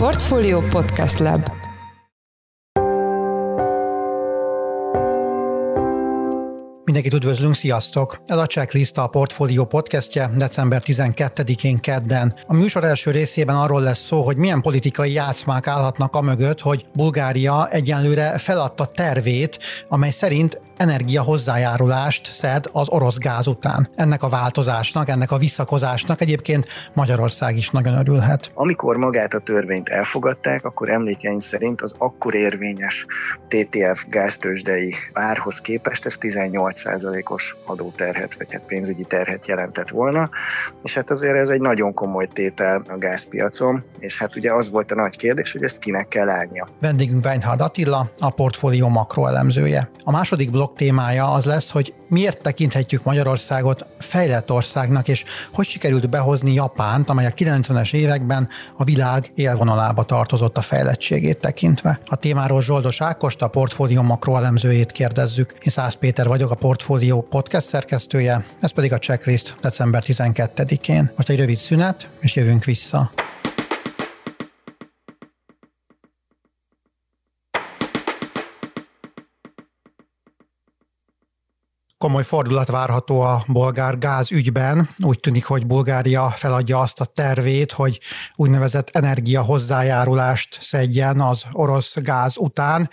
Portfolio Podcast Lab Mindenkit üdvözlünk, sziasztok! Ez a Checklist a Portfolio podcastje december 12-én kedden. A műsor első részében arról lesz szó, hogy milyen politikai játszmák állhatnak a mögött, hogy Bulgária egyenlőre feladta tervét, amely szerint energia hozzájárulást szed az orosz gáz után. Ennek a változásnak, ennek a visszakozásnak egyébként Magyarország is nagyon örülhet. Amikor magát a törvényt elfogadták, akkor emlékeink szerint az akkor érvényes TTF gáztősdei árhoz képest ez 18%-os adóterhet, vagy hát pénzügyi terhet jelentett volna, és hát azért ez egy nagyon komoly tétel a gázpiacon, és hát ugye az volt a nagy kérdés, hogy ezt kinek kell állnia. Vendégünk Weinhard Attila, a portfólió makroelemzője. A második blokk blog témája az lesz, hogy miért tekinthetjük Magyarországot fejlett országnak, és hogy sikerült behozni Japánt, amely a 90-es években a világ élvonalába tartozott a fejlettségét tekintve. A témáról Zsoldos Ákost, a portfólió makroelemzőjét kérdezzük. Én Szász Péter vagyok, a portfólió podcast szerkesztője, ez pedig a checklist december 12-én. Most egy rövid szünet, és jövünk vissza. Komoly fordulat várható a bolgár gáz ügyben. Úgy tűnik, hogy Bulgária feladja azt a tervét, hogy úgynevezett energia hozzájárulást szedjen az orosz gáz után.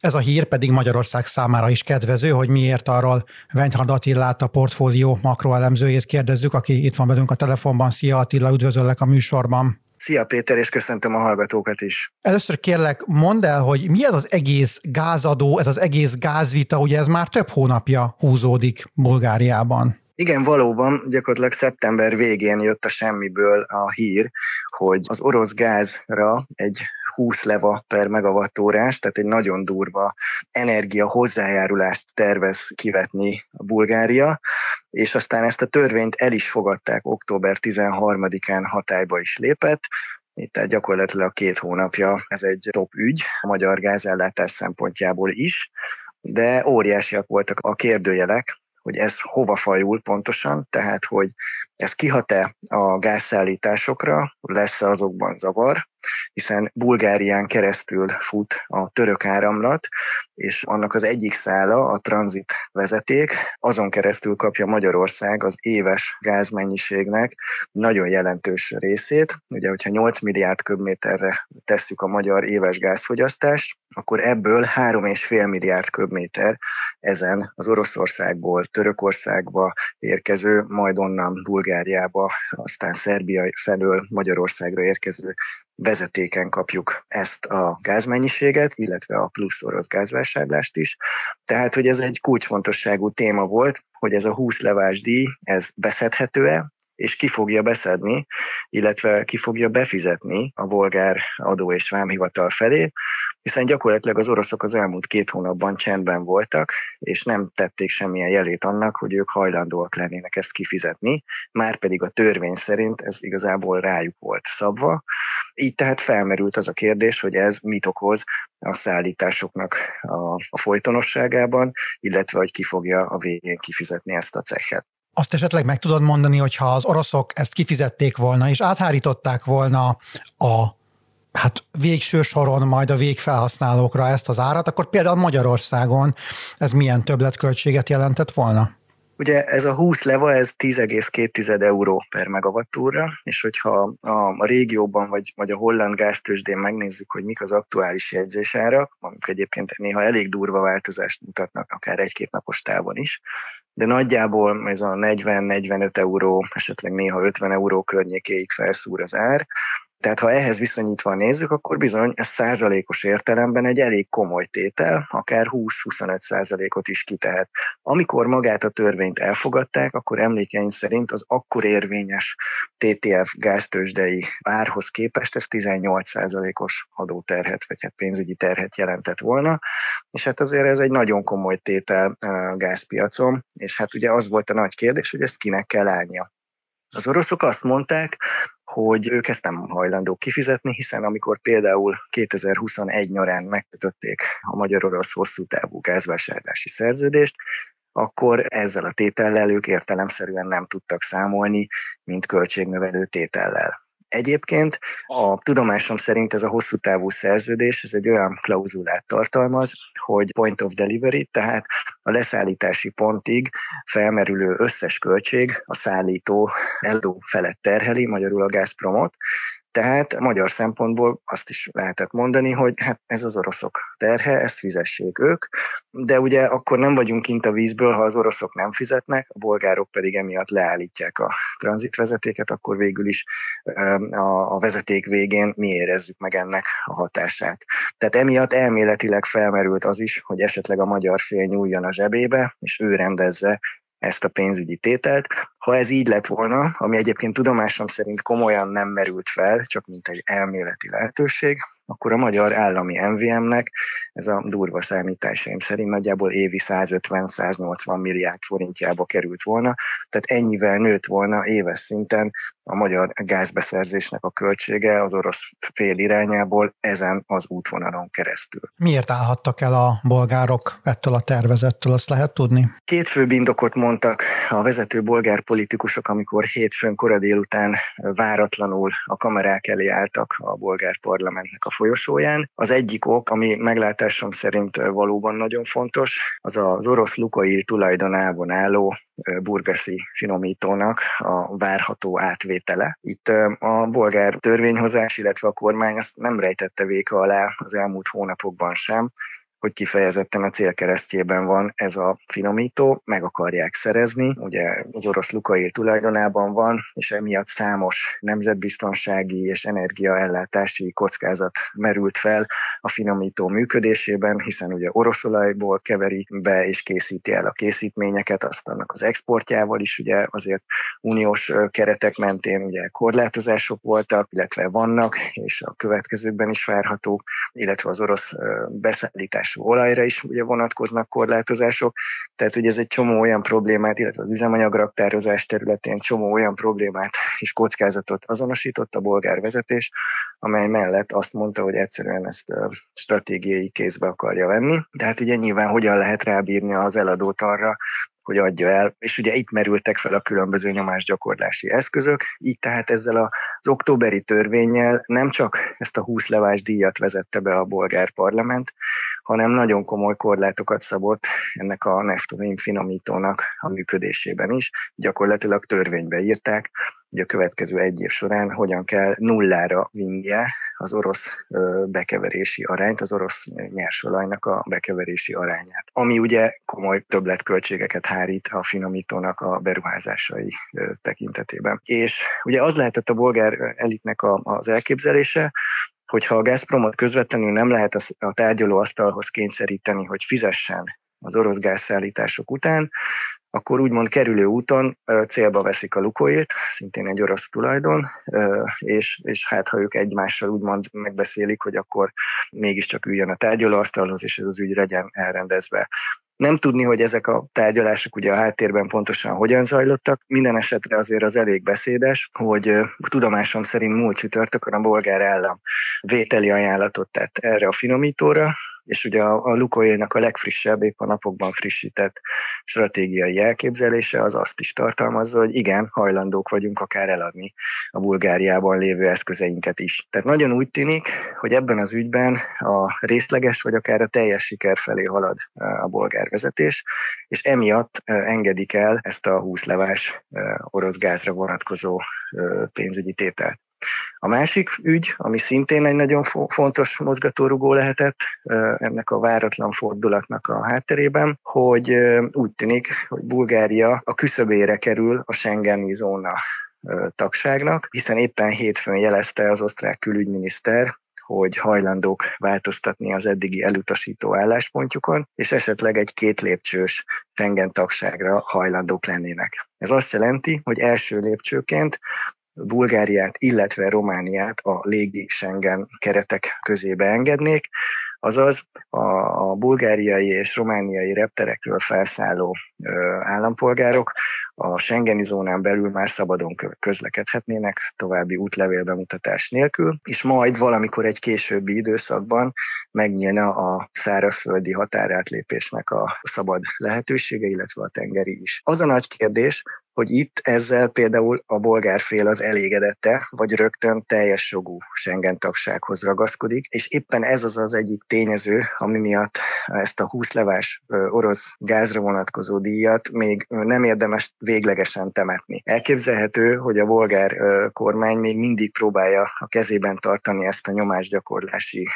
Ez a hír pedig Magyarország számára is kedvező, hogy miért arról Venthard Attilát, a portfólió makroelemzőjét kérdezzük, aki itt van velünk a telefonban. Szia Attila, üdvözöllek a műsorban. Szia Péter, és köszöntöm a hallgatókat is. Először kérlek, mondd el, hogy mi ez az egész gázadó, ez az egész gázvita, ugye ez már több hónapja húzódik Bulgáriában. Igen, valóban, gyakorlatilag szeptember végén jött a semmiből a hír, hogy az orosz gázra egy 20 leva per megawattórás, tehát egy nagyon durva energia hozzájárulást tervez kivetni a Bulgária, és aztán ezt a törvényt el is fogadták, október 13-án hatályba is lépett, itt tehát gyakorlatilag két hónapja ez egy top ügy a magyar gázellátás szempontjából is, de óriásiak voltak a kérdőjelek, hogy ez hova fajul pontosan, tehát hogy ez kihat-e a gázszállításokra, lesz-e azokban zavar, hiszen Bulgárián keresztül fut a török áramlat, és annak az egyik szála, a tranzit vezeték, azon keresztül kapja Magyarország az éves gázmennyiségnek nagyon jelentős részét. Ugye, hogyha 8 milliárd köbméterre tesszük a magyar éves gázfogyasztást, akkor ebből 3,5 milliárd köbméter ezen az Oroszországból, Törökországba érkező, majd onnan Bulgáriába, aztán Szerbia felől Magyarországra érkező vezetéken kapjuk ezt a gázmennyiséget, illetve a plusz orosz gázvásárlást is. Tehát, hogy ez egy kulcsfontosságú téma volt, hogy ez a 20 levás ez beszedhető-e, és ki fogja beszedni, illetve ki fogja befizetni a bolgár adó és vámhivatal felé, hiszen gyakorlatilag az oroszok az elmúlt két hónapban csendben voltak, és nem tették semmilyen jelét annak, hogy ők hajlandóak lennének ezt kifizetni, már pedig a törvény szerint ez igazából rájuk volt szabva. Így tehát felmerült az a kérdés, hogy ez mit okoz a szállításoknak a, a folytonosságában, illetve hogy ki fogja a végén kifizetni ezt a cechet. Azt esetleg meg tudod mondani, hogy ha az oroszok ezt kifizették volna, és áthárították volna a hát végső soron majd a végfelhasználókra ezt az árat, akkor például Magyarországon ez milyen többletköltséget jelentett volna? Ugye ez a 20 leva, ez 10,2 euró per megawattúra, és hogyha a, a régióban vagy, vagy a holland gáztősdén megnézzük, hogy mik az aktuális jegyzésárak, amik egyébként néha elég durva változást mutatnak, akár egy-két napos távon is, de nagyjából ez a 40-45 euró, esetleg néha 50 euró környékéig felszúr az ár, tehát ha ehhez viszonyítva nézzük, akkor bizony ez százalékos értelemben egy elég komoly tétel, akár 20-25 százalékot is kitehet. Amikor magát a törvényt elfogadták, akkor emlékeim szerint az akkor érvényes TTF gáztősdei árhoz képest ez 18 százalékos adóterhet, vagy hát pénzügyi terhet jelentett volna, és hát azért ez egy nagyon komoly tétel a gázpiacon, és hát ugye az volt a nagy kérdés, hogy ezt kinek kell állnia. Az oroszok azt mondták, hogy ők ezt nem hajlandók kifizetni, hiszen amikor például 2021 nyarán megkötötték a magyar-orosz hosszú távú gázvásárlási szerződést, akkor ezzel a tétellel ők értelemszerűen nem tudtak számolni, mint költségnövelő tétellel. Egyébként a tudomásom szerint ez a hosszú távú szerződés, ez egy olyan klauzulát tartalmaz, hogy point of delivery, tehát a leszállítási pontig felmerülő összes költség a szállító eldó felett terheli, magyarul a Gazpromot, tehát magyar szempontból azt is lehetett mondani, hogy hát ez az oroszok terhe, ezt fizessék ők, de ugye akkor nem vagyunk kint a vízből, ha az oroszok nem fizetnek, a bolgárok pedig emiatt leállítják a tranzitvezetéket, akkor végül is a vezeték végén mi érezzük meg ennek a hatását. Tehát emiatt elméletileg felmerült az is, hogy esetleg a magyar fél nyúljon a zsebébe, és ő rendezze ezt a pénzügyi tételt. Ha ez így lett volna, ami egyébként tudomásom szerint komolyan nem merült fel, csak mint egy elméleti lehetőség, akkor a magyar állami MVM-nek ez a durva számításaim szerint nagyjából évi 150-180 milliárd forintjába került volna, tehát ennyivel nőtt volna éves szinten a magyar gázbeszerzésnek a költsége az orosz fél irányából ezen az útvonalon keresztül. Miért állhattak el a bolgárok ettől a tervezettől, azt lehet tudni? Két fő indokot mondtak a vezető bolgár politikusok, amikor hétfőn kora délután váratlanul a kamerák elé álltak a bolgár parlamentnek a folyosóján. Az egyik ok, ami meglátásom szerint valóban nagyon fontos, az az orosz Lukai tulajdonában álló burgaszi finomítónak a várható átvétele. Itt a bolgár törvényhozás, illetve a kormány azt nem rejtette véka alá az elmúlt hónapokban sem, hogy kifejezetten a célkeresztjében van ez a finomító, meg akarják szerezni. Ugye az orosz Lukail tulajdonában van, és emiatt számos nemzetbiztonsági és energiaellátási kockázat merült fel a finomító működésében, hiszen ugye orosz olajból keveri be és készíti el a készítményeket, azt annak az exportjával is ugye azért uniós keretek mentén ugye korlátozások voltak, illetve vannak, és a következőkben is várhatók, illetve az orosz beszállítás olajra is ugye vonatkoznak korlátozások, tehát ugye ez egy csomó olyan problémát, illetve az üzemanyagraktározás területén csomó olyan problémát és kockázatot azonosított a bolgár vezetés, amely mellett azt mondta, hogy egyszerűen ezt stratégiai kézbe akarja venni. De hát ugye nyilván hogyan lehet rábírni az eladót arra, hogy adja el, és ugye itt merültek fel a különböző nyomásgyakorlási eszközök, így tehát ezzel az októberi törvényel nem csak ezt a 20 levás díjat vezette be a bolgár parlament, hanem nagyon komoly korlátokat szabott ennek a neftomén finomítónak a működésében is. Gyakorlatilag törvénybe írták, hogy a következő egy év során hogyan kell nullára vinnie az orosz bekeverési arányt, az orosz nyersolajnak a bekeverési arányát. Ami ugye komoly többletköltségeket hárít a finomítónak a beruházásai tekintetében. És ugye az lehetett a bolgár elitnek az elképzelése, hogyha a Gazpromot közvetlenül nem lehet a tárgyalóasztalhoz kényszeríteni, hogy fizessen az orosz gázszállítások után, akkor úgymond kerülő úton célba veszik a Lukoilt, szintén egy orosz tulajdon, és, és hát ha ők egymással úgymond megbeszélik, hogy akkor mégiscsak üljön a tárgyalóasztalhoz, és ez az ügy legyen elrendezve. Nem tudni, hogy ezek a tárgyalások ugye a háttérben pontosan hogyan zajlottak, minden esetre azért az elég beszédes, hogy tudomásom szerint múlt csütörtökön a bolgár állam vételi ajánlatot tett erre a finomítóra, és ugye a, a Lukoilnak a legfrissebb, épp a napokban frissített stratégiai elképzelése az azt is tartalmazza, hogy igen, hajlandók vagyunk akár eladni a Bulgáriában lévő eszközeinket is. Tehát nagyon úgy tűnik, hogy ebben az ügyben a részleges vagy akár a teljes siker felé halad a bolgár vezetés, és emiatt engedik el ezt a 20 levás orosz gázra vonatkozó pénzügyi tételt. A másik ügy, ami szintén egy nagyon fontos mozgatórugó lehetett ennek a váratlan fordulatnak a hátterében, hogy úgy tűnik, hogy Bulgária a küszöbére kerül a Schengeni zóna tagságnak, hiszen éppen hétfőn jelezte az osztrák külügyminiszter, hogy hajlandók változtatni az eddigi elutasító álláspontjukon, és esetleg egy két lépcsős Schengen tagságra hajlandók lennének. Ez azt jelenti, hogy első lépcsőként Bulgáriát, illetve Romániát a légi Schengen keretek közébe engednék, azaz a, a bulgáriai és romániai repterekről felszálló ö, állampolgárok a Schengeni zónán belül már szabadon közlekedhetnének további útlevél bemutatás nélkül, és majd valamikor egy későbbi időszakban megnyílna a szárazföldi határátlépésnek a szabad lehetősége, illetve a tengeri is. Az a nagy kérdés, hogy itt ezzel például a bolgár fél az elégedette, vagy rögtön teljes jogú Schengen tagsághoz ragaszkodik, és éppen ez az az egyik tényező, ami miatt ezt a 20 levás orosz gázra vonatkozó díjat még nem érdemes véglegesen temetni. Elképzelhető, hogy a bolgár kormány még mindig próbálja a kezében tartani ezt a nyomásgyakorlási,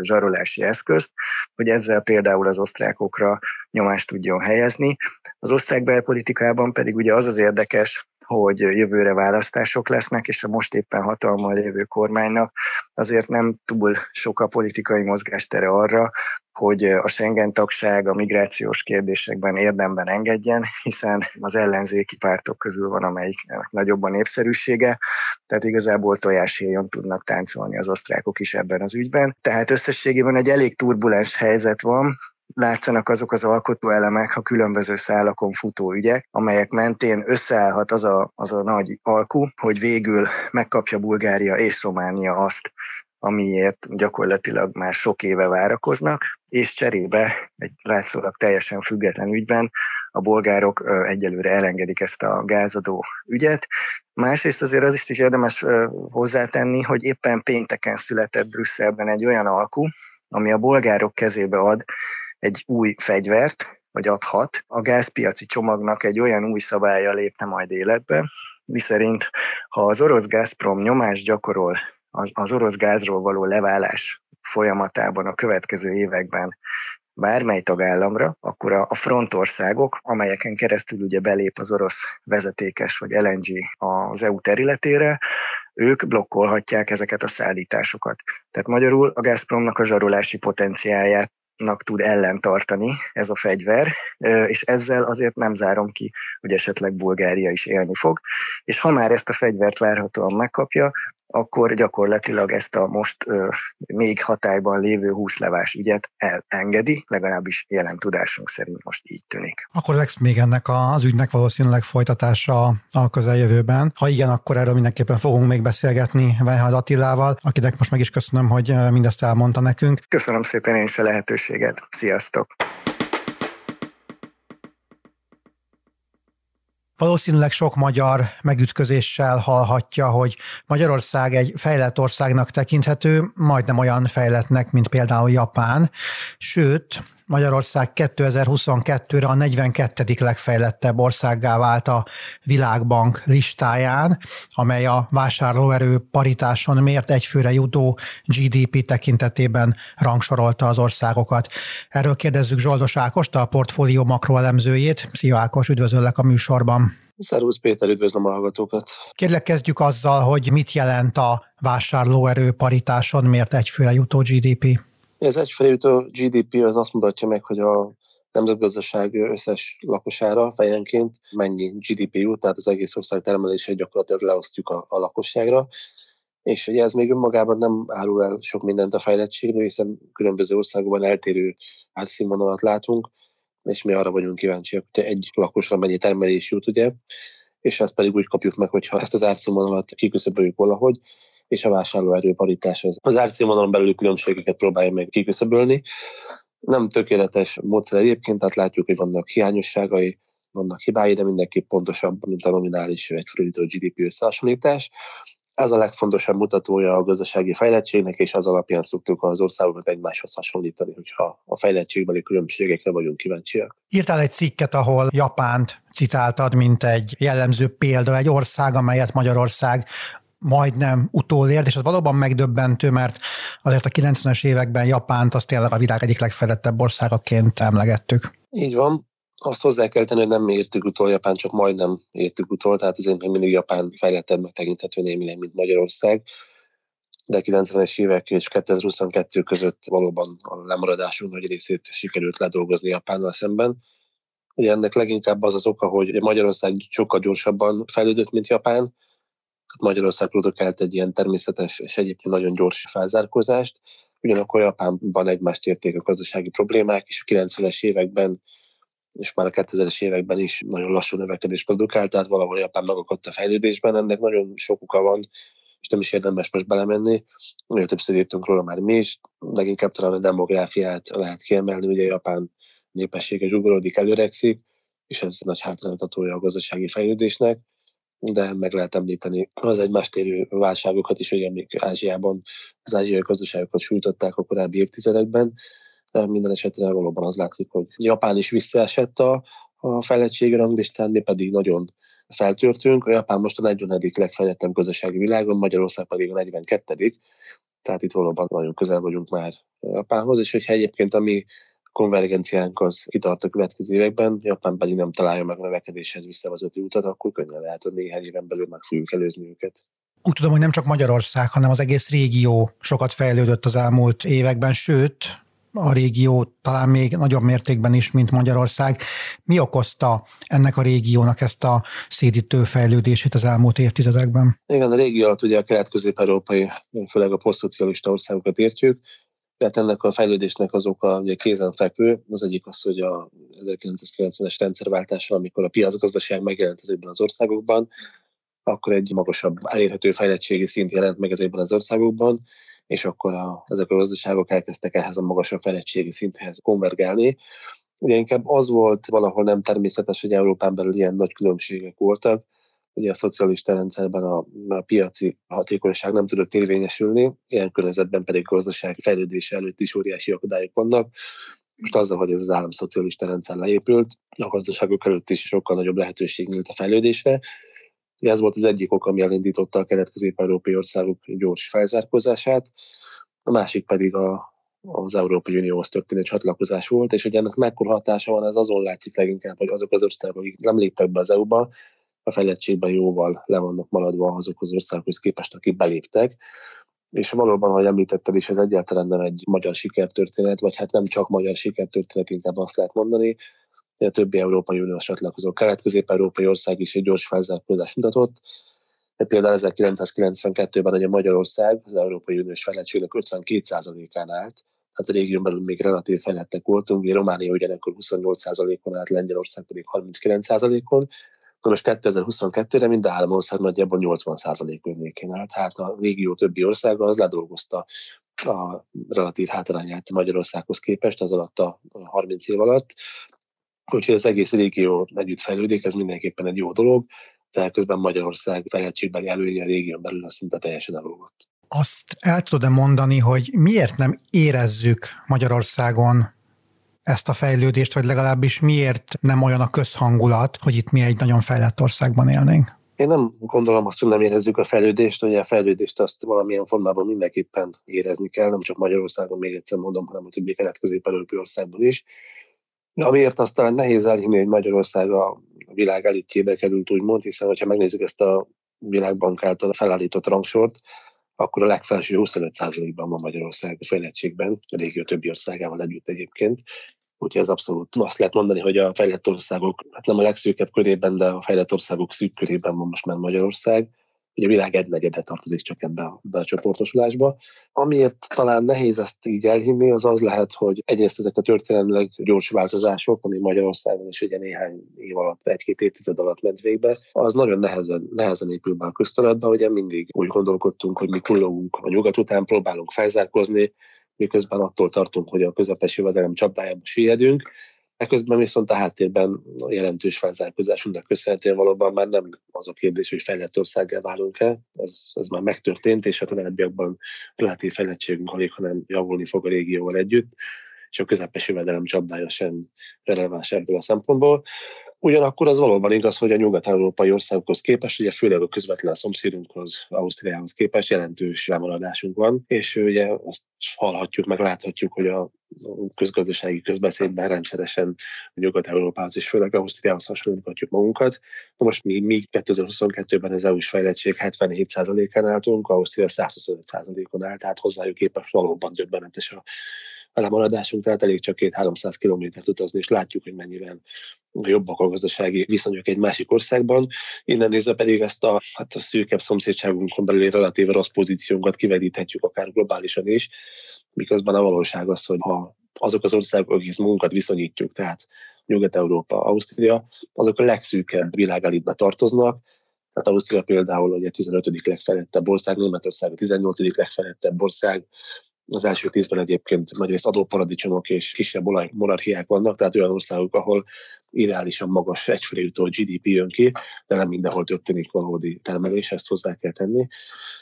zsarolási eszközt, hogy ezzel például az osztrákokra nyomást tudjon helyezni. Az osztrák belpolitikában pedig ugye az az érdekes, hogy jövőre választások lesznek, és a most éppen hatalmal lévő kormánynak azért nem túl sok a politikai mozgástere arra, hogy a Schengen tagság a migrációs kérdésekben érdemben engedjen, hiszen az ellenzéki pártok közül van, amelyiknek nagyobb a népszerűsége, tehát igazából tojáshéjon tudnak táncolni az osztrákok is ebben az ügyben. Tehát összességében egy elég turbulens helyzet van, látszanak azok az alkotó elemek a különböző szálakon futó ügyek, amelyek mentén összeállhat az a, az a nagy alku, hogy végül megkapja Bulgária és Románia azt, amiért gyakorlatilag már sok éve várakoznak, és cserébe egy látszólag teljesen független ügyben a bolgárok egyelőre elengedik ezt a gázadó ügyet. Másrészt azért az is, is érdemes hozzátenni, hogy éppen pénteken született Brüsszelben egy olyan alku, ami a bolgárok kezébe ad egy új fegyvert, vagy adhat. A gázpiaci csomagnak egy olyan új szabálya lépne majd életbe, miszerint ha az orosz Gazprom nyomást gyakorol az, az orosz gázról való leválás folyamatában a következő években bármely tagállamra, akkor a, a frontországok, amelyeken keresztül ugye belép az orosz vezetékes vagy LNG az EU területére, ők blokkolhatják ezeket a szállításokat. Tehát magyarul a Gazpromnak a zsarolási potenciáját nak tud ellentartani ez a fegyver, és ezzel azért nem zárom ki, hogy esetleg Bulgária is élni fog. És ha már ezt a fegyvert várhatóan megkapja, akkor gyakorlatilag ezt a most ö, még hatályban lévő 20 levás ügyet elengedi, legalábbis jelen tudásunk szerint most így tűnik. Akkor lesz még ennek az ügynek valószínűleg folytatása a közeljövőben. Ha igen, akkor erről mindenképpen fogunk még beszélgetni Vejhad Attilával, akinek most meg is köszönöm, hogy mindezt elmondta nekünk. Köszönöm szépen én is a lehetőséget. Sziasztok! Valószínűleg sok magyar megütközéssel hallhatja, hogy Magyarország egy fejlett országnak tekinthető, majdnem olyan fejletnek, mint például Japán, sőt, Magyarország 2022-re a 42. legfejlettebb országgá vált a Világbank listáján, amely a vásárlóerő paritáson mért egyfőre jutó GDP tekintetében rangsorolta az országokat. Erről kérdezzük Zsoldos Ákost, a portfólió makroelemzőjét. Szia Ákos, üdvözöllek a műsorban. Szervusz Péter, üdvözlöm a hallgatókat. Kérlek kezdjük azzal, hogy mit jelent a vásárlóerő paritáson mért egyfőre jutó GDP? Ez egyfelé jutó GDP az azt mutatja meg, hogy a nemzetgazdaság összes lakosára fejenként mennyi GDP jut, tehát az egész ország termelését gyakorlatilag leosztjuk a, a lakosságra. És ugye ez még önmagában nem árul el sok mindent a fejlettségről, hiszen különböző országokban eltérő árszínvonalat látunk, és mi arra vagyunk kíváncsiak, hogy egy lakosra mennyi termelés jut, ugye, és ezt pedig úgy kapjuk meg, hogyha ezt az árszínvonalat kiküszöböljük valahogy, és a vásárlóerő paritás az, az árszínvonalon belül különbségeket próbálja meg kiküszöbölni. Nem tökéletes módszer egyébként, tehát látjuk, hogy vannak hiányosságai, vannak hibái, de mindenképp pontosabb, mint a nominális egy fordító GDP összehasonlítás. Ez a legfontosabb mutatója a gazdasági fejlettségnek, és az alapján szoktuk az országokat egymáshoz hasonlítani, hogyha a fejlettségbeli különbségekre vagyunk kíváncsiak. Írtál egy cikket, ahol Japánt citáltad, mint egy jellemző példa, egy ország, amelyet Magyarország majdnem utolért, és ez valóban megdöbbentő, mert azért a 90-es években Japánt azt tényleg a világ egyik legfejlettebb országaként emlegettük. Így van. Azt hozzá kell tenni, hogy nem értük utol Japán, csak majdnem értük utol, tehát azért még mindig Japán fejlettebbnek tekinthető némileg, mint Magyarország. De 90-es évek és 2022 között valóban a lemaradásunk nagy részét sikerült ledolgozni Japánnal szemben. Ugye ennek leginkább az az oka, hogy Magyarország sokkal gyorsabban fejlődött, mint Japán, Magyarország produkált egy ilyen természetes és egyébként nagyon gyors felzárkózást, ugyanakkor Japánban egymást érték a gazdasági problémák, és a 90-es években és már a 2000-es években is nagyon lassú növekedés produkált, tehát valahol Japán megakadt a fejlődésben, ennek nagyon sok oka van, és nem is érdemes most belemenni. Nagyon többször írtunk róla már mi is, leginkább talán a demográfiát lehet kiemelni, ugye Japán népessége zsugorodik, előregszik, és ez nagy hátránytatója a gazdasági fejlődésnek, de meg lehet említeni az egymást térő válságokat is, hogy amik Ázsiában az ázsiai gazdaságokat sújtották a korábbi évtizedekben, de minden esetre valóban az látszik, hogy Japán is visszaesett a, a fejlettségi ranglistán, mi pedig nagyon feltörtünk. A Japán most a 40. legfejlettebb gazdasági világon, Magyarország pedig a 42. Tehát itt valóban nagyon közel vagyunk már Japánhoz, és hogyha egyébként a mi konvergenciánk az kitart a következő években, Japán pedig nem találja meg a növekedéshez visszavezető utat, akkor könnyen lehet, hogy néhány éven belül meg fogjuk előzni őket. Úgy tudom, hogy nem csak Magyarország, hanem az egész régió sokat fejlődött az elmúlt években, sőt, a régió talán még nagyobb mértékben is, mint Magyarország. Mi okozta ennek a régiónak ezt a szédítő fejlődését az elmúlt évtizedekben? Igen, a régió alatt ugye a kelet-közép-európai, főleg a posztszocialista országokat értjük, tehát ennek a fejlődésnek az oka ugye kézenfekvő. Az egyik az, hogy a 1990-es rendszerváltással, amikor a piacgazdaság megjelent ezekben az országokban, akkor egy magasabb elérhető fejlettségi szint jelent meg ezekben az országokban, és akkor a, ezek a gazdaságok elkezdtek ehhez a magasabb fejlettségi szinthez konvergálni. Ugye inkább az volt valahol nem természetes, hogy Európán belül ilyen nagy különbségek voltak, ugye a szocialista rendszerben a, a piaci hatékonyság nem tudott érvényesülni, ilyen környezetben pedig a gazdasági fejlődése előtt is óriási akadályok vannak. Most azzal, hogy ez az államszocialista rendszer leépült, a gazdaságok előtt is sokkal nagyobb lehetőség nyílt a fejlődésre, ez volt az egyik ok, ami elindította a kelet-közép-európai országok gyors felzárkózását, a másik pedig a, az Európai Unióhoz történő csatlakozás volt, és hogy ennek mekkora hatása van, ez azon látszik leginkább, hogy azok az országok, akik nem léptek be az EU-ba, a fejlettségben jóval le vannak maradva azok az országokhoz képest, akik beléptek. És valóban, ahogy említetted is, ez egyáltalán nem egy magyar sikertörténet, vagy hát nem csak magyar sikertörténet, inkább azt lehet mondani, a többi Európai Uniós csatlakozó kelet-közép-európai ország is egy gyors felzárkózást mutatott. Például 1992-ben ugye Magyarország az Európai Uniós fejlettségnek 52%-án állt, tehát a régión belül még relatív fejlettek voltunk, ugye Románia ugyanekkor 28%-on állt, Lengyelország pedig 39%-on, de most 2022-re mind három ország nagyjából 80% környékén állt, hát a régió többi országa az ledolgozta a relatív hátrányát Magyarországhoz képest az alatt a 30 év alatt, Úgyhogy az egész régió együtt fejlődik, ez mindenképpen egy jó dolog, de közben Magyarország fejlettségbeli előnye a régión belül az szinte teljesen elolvadt. Azt el tudod-e mondani, hogy miért nem érezzük Magyarországon ezt a fejlődést, vagy legalábbis miért nem olyan a közhangulat, hogy itt mi egy nagyon fejlett országban élnénk? Én nem gondolom azt, hogy nem érezzük a fejlődést, hogy a fejlődést azt valamilyen formában mindenképpen érezni kell, nem csak Magyarországon, még egyszer mondom, hanem a többi kelet-közép-európai országban is. Amiért aztán nehéz elhinni, hogy Magyarország a világ elitjébe került, úgymond, hiszen ha megnézzük ezt a világbank által felállított rangsort, akkor a legfelső 25%-ban van Magyarország a fejlettségben, a régió többi országával együtt egyébként. Úgyhogy ez abszolút azt lehet mondani, hogy a fejlett országok, hát nem a legszűkebb körében, de a fejlett országok szűk körében van most már Magyarország hogy a világ egy negyede tartozik csak ebbe a, ebbe a csoportosulásba. Amiért talán nehéz ezt így elhinni, az az lehet, hogy egyrészt ezek a történelmileg gyors változások, ami Magyarországon is ugye néhány év alatt, egy-két évtized alatt ment végbe, az nagyon nehezen, nehezen épül be a köztudatba, ugye mindig úgy gondolkodtunk, hogy mi kullogunk a nyugat után, próbálunk felzárkozni, miközben attól tartunk, hogy a közepes jövedelem csapdájába süllyedünk, Eközben viszont a háttérben a jelentős felzárkózásunknak köszönhetően valóban már nem az a kérdés, hogy fejlett országgá válunk-e, ez, ez már megtörtént, és a továbbiakban relatív fejlettségünk alig, hanem javulni fog a régióval együtt, és a közepes jövedelem csapdája sem releváns ebből a szempontból. Ugyanakkor az valóban igaz, hogy a nyugat-európai országokhoz képest, ugye főleg a közvetlen szomszédunkhoz, Ausztriához képest jelentős lemaradásunk van, és ugye azt hallhatjuk, meg láthatjuk, hogy a közgazdasági közbeszédben rendszeresen Nyugat-Európához és főleg Ausztriához hasonlíthatjuk magunkat. Na most mi, mi 2022-ben az EU-s fejlettség 77%-án álltunk, Ausztria 125%-on állt, tehát hozzájuk képest valóban döbbenetes a a lemaradásunk, tehát elég csak két-háromszáz kilométert utazni, és látjuk, hogy mennyivel jobbak a gazdasági viszonyok egy másik országban. Innen nézve pedig ezt a, hát a szűkebb szomszédságunkon belül relatíve rossz pozíciónkat kivedíthetjük akár globálisan is, miközben a valóság az, hogy ha azok az országok, akik magunkat viszonyítjuk, tehát Nyugat-Európa, Ausztria, azok a legszűkebb világelitbe tartoznak, tehát Ausztria például ugye 15. legfelettebb ország, Németország a 18. legfelettebb ország, az első tízben egyébként nagyrészt adóparadicsomok és kisebb monarchiák vannak, tehát olyan országok, ahol ideálisan magas egyfőre jutó GDP jön ki, de nem mindenhol történik valódi termelés, ezt hozzá kell tenni.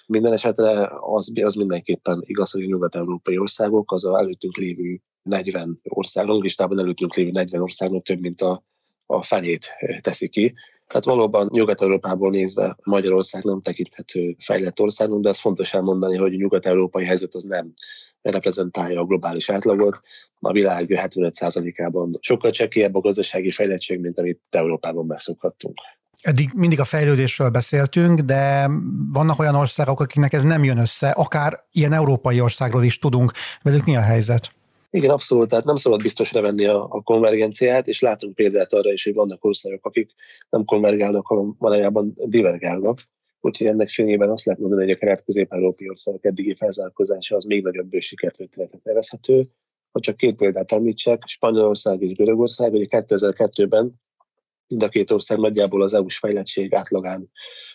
Minden esetre az, az mindenképpen igaz, hogy a nyugat-európai országok az a előttünk lévő 40 ország, listában előttünk lévő 40 országnak több, mint a, a felét teszi ki. Tehát valóban Nyugat-Európából nézve Magyarország nem tekinthető fejlett országnak, de ez fontos elmondani, hogy a nyugat-európai helyzet az nem reprezentálja a globális átlagot. A világ 75%-ában sokkal csekélyebb a gazdasági fejlettség, mint amit Európában megszokhattunk. Eddig mindig a fejlődésről beszéltünk, de vannak olyan országok, akiknek ez nem jön össze, akár ilyen európai országról is tudunk. Velük mi a helyzet? Igen, abszolút, tehát nem szabad biztosra venni a, a konvergenciát, és látunk példát arra is, hogy vannak országok, akik nem konvergálnak, hanem valójában divergálnak. Úgyhogy ennek fényében azt lehet mondani, hogy a kelet-közép-európai országok eddigi felzárkózása az még nagyobb sikertörténetet nevezhető. Ha csak két példát említsek, Spanyolország és Görögország, ugye 2002-ben mind a két ország nagyjából az EU-s fejlettség átlagán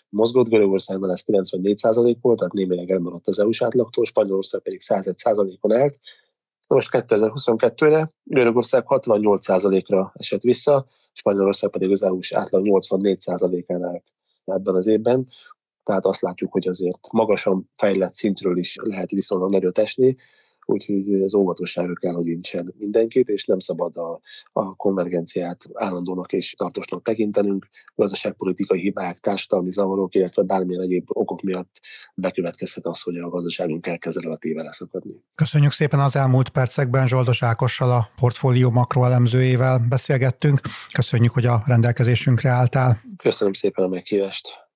mozgott, Görögországban ez 94% volt, tehát némileg elmaradt az EU-s átlagtól, Spanyolország pedig 101%-on állt, most 2022-re Görögország 68%-ra esett vissza, Spanyolország pedig az EU-s átlag 84%-án állt ebben az évben. Tehát azt látjuk, hogy azért magasan fejlett szintről is lehet viszonylag nagyot esni, úgyhogy ez óvatosságra kell, hogy nincsen mindenkit, és nem szabad a, a konvergenciát állandónak és tartósnak tekintenünk. Gazdaságpolitikai hibák, társadalmi zavarok, illetve bármilyen egyéb okok miatt bekövetkezhet az, hogy a gazdaságunk elkezd relatíve leszakadni. Köszönjük szépen az elmúlt percekben Zsoldos Ákossal, a portfólió makroelemzőjével beszélgettünk. Köszönjük, hogy a rendelkezésünkre álltál. Köszönöm szépen a meghívást.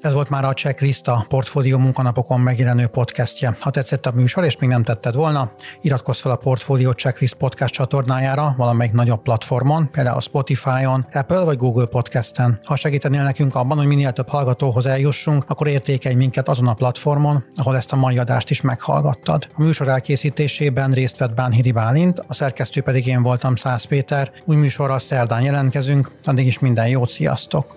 Ez volt már a Checklist, a Portfólió munkanapokon megjelenő podcastje. Ha tetszett a műsor, és még nem tetted volna, iratkozz fel a Portfólió Checklist podcast csatornájára valamelyik nagyobb platformon, például Spotify-on, Apple vagy Google Podcasten. Ha segítenél nekünk abban, hogy minél több hallgatóhoz eljussunk, akkor értékelj minket azon a platformon, ahol ezt a mai adást is meghallgattad. A műsor elkészítésében részt vett Bánhidi Bálint, a szerkesztő pedig én voltam Szász Péter. Új műsorral szerdán jelentkezünk, addig is minden jót, sziasztok!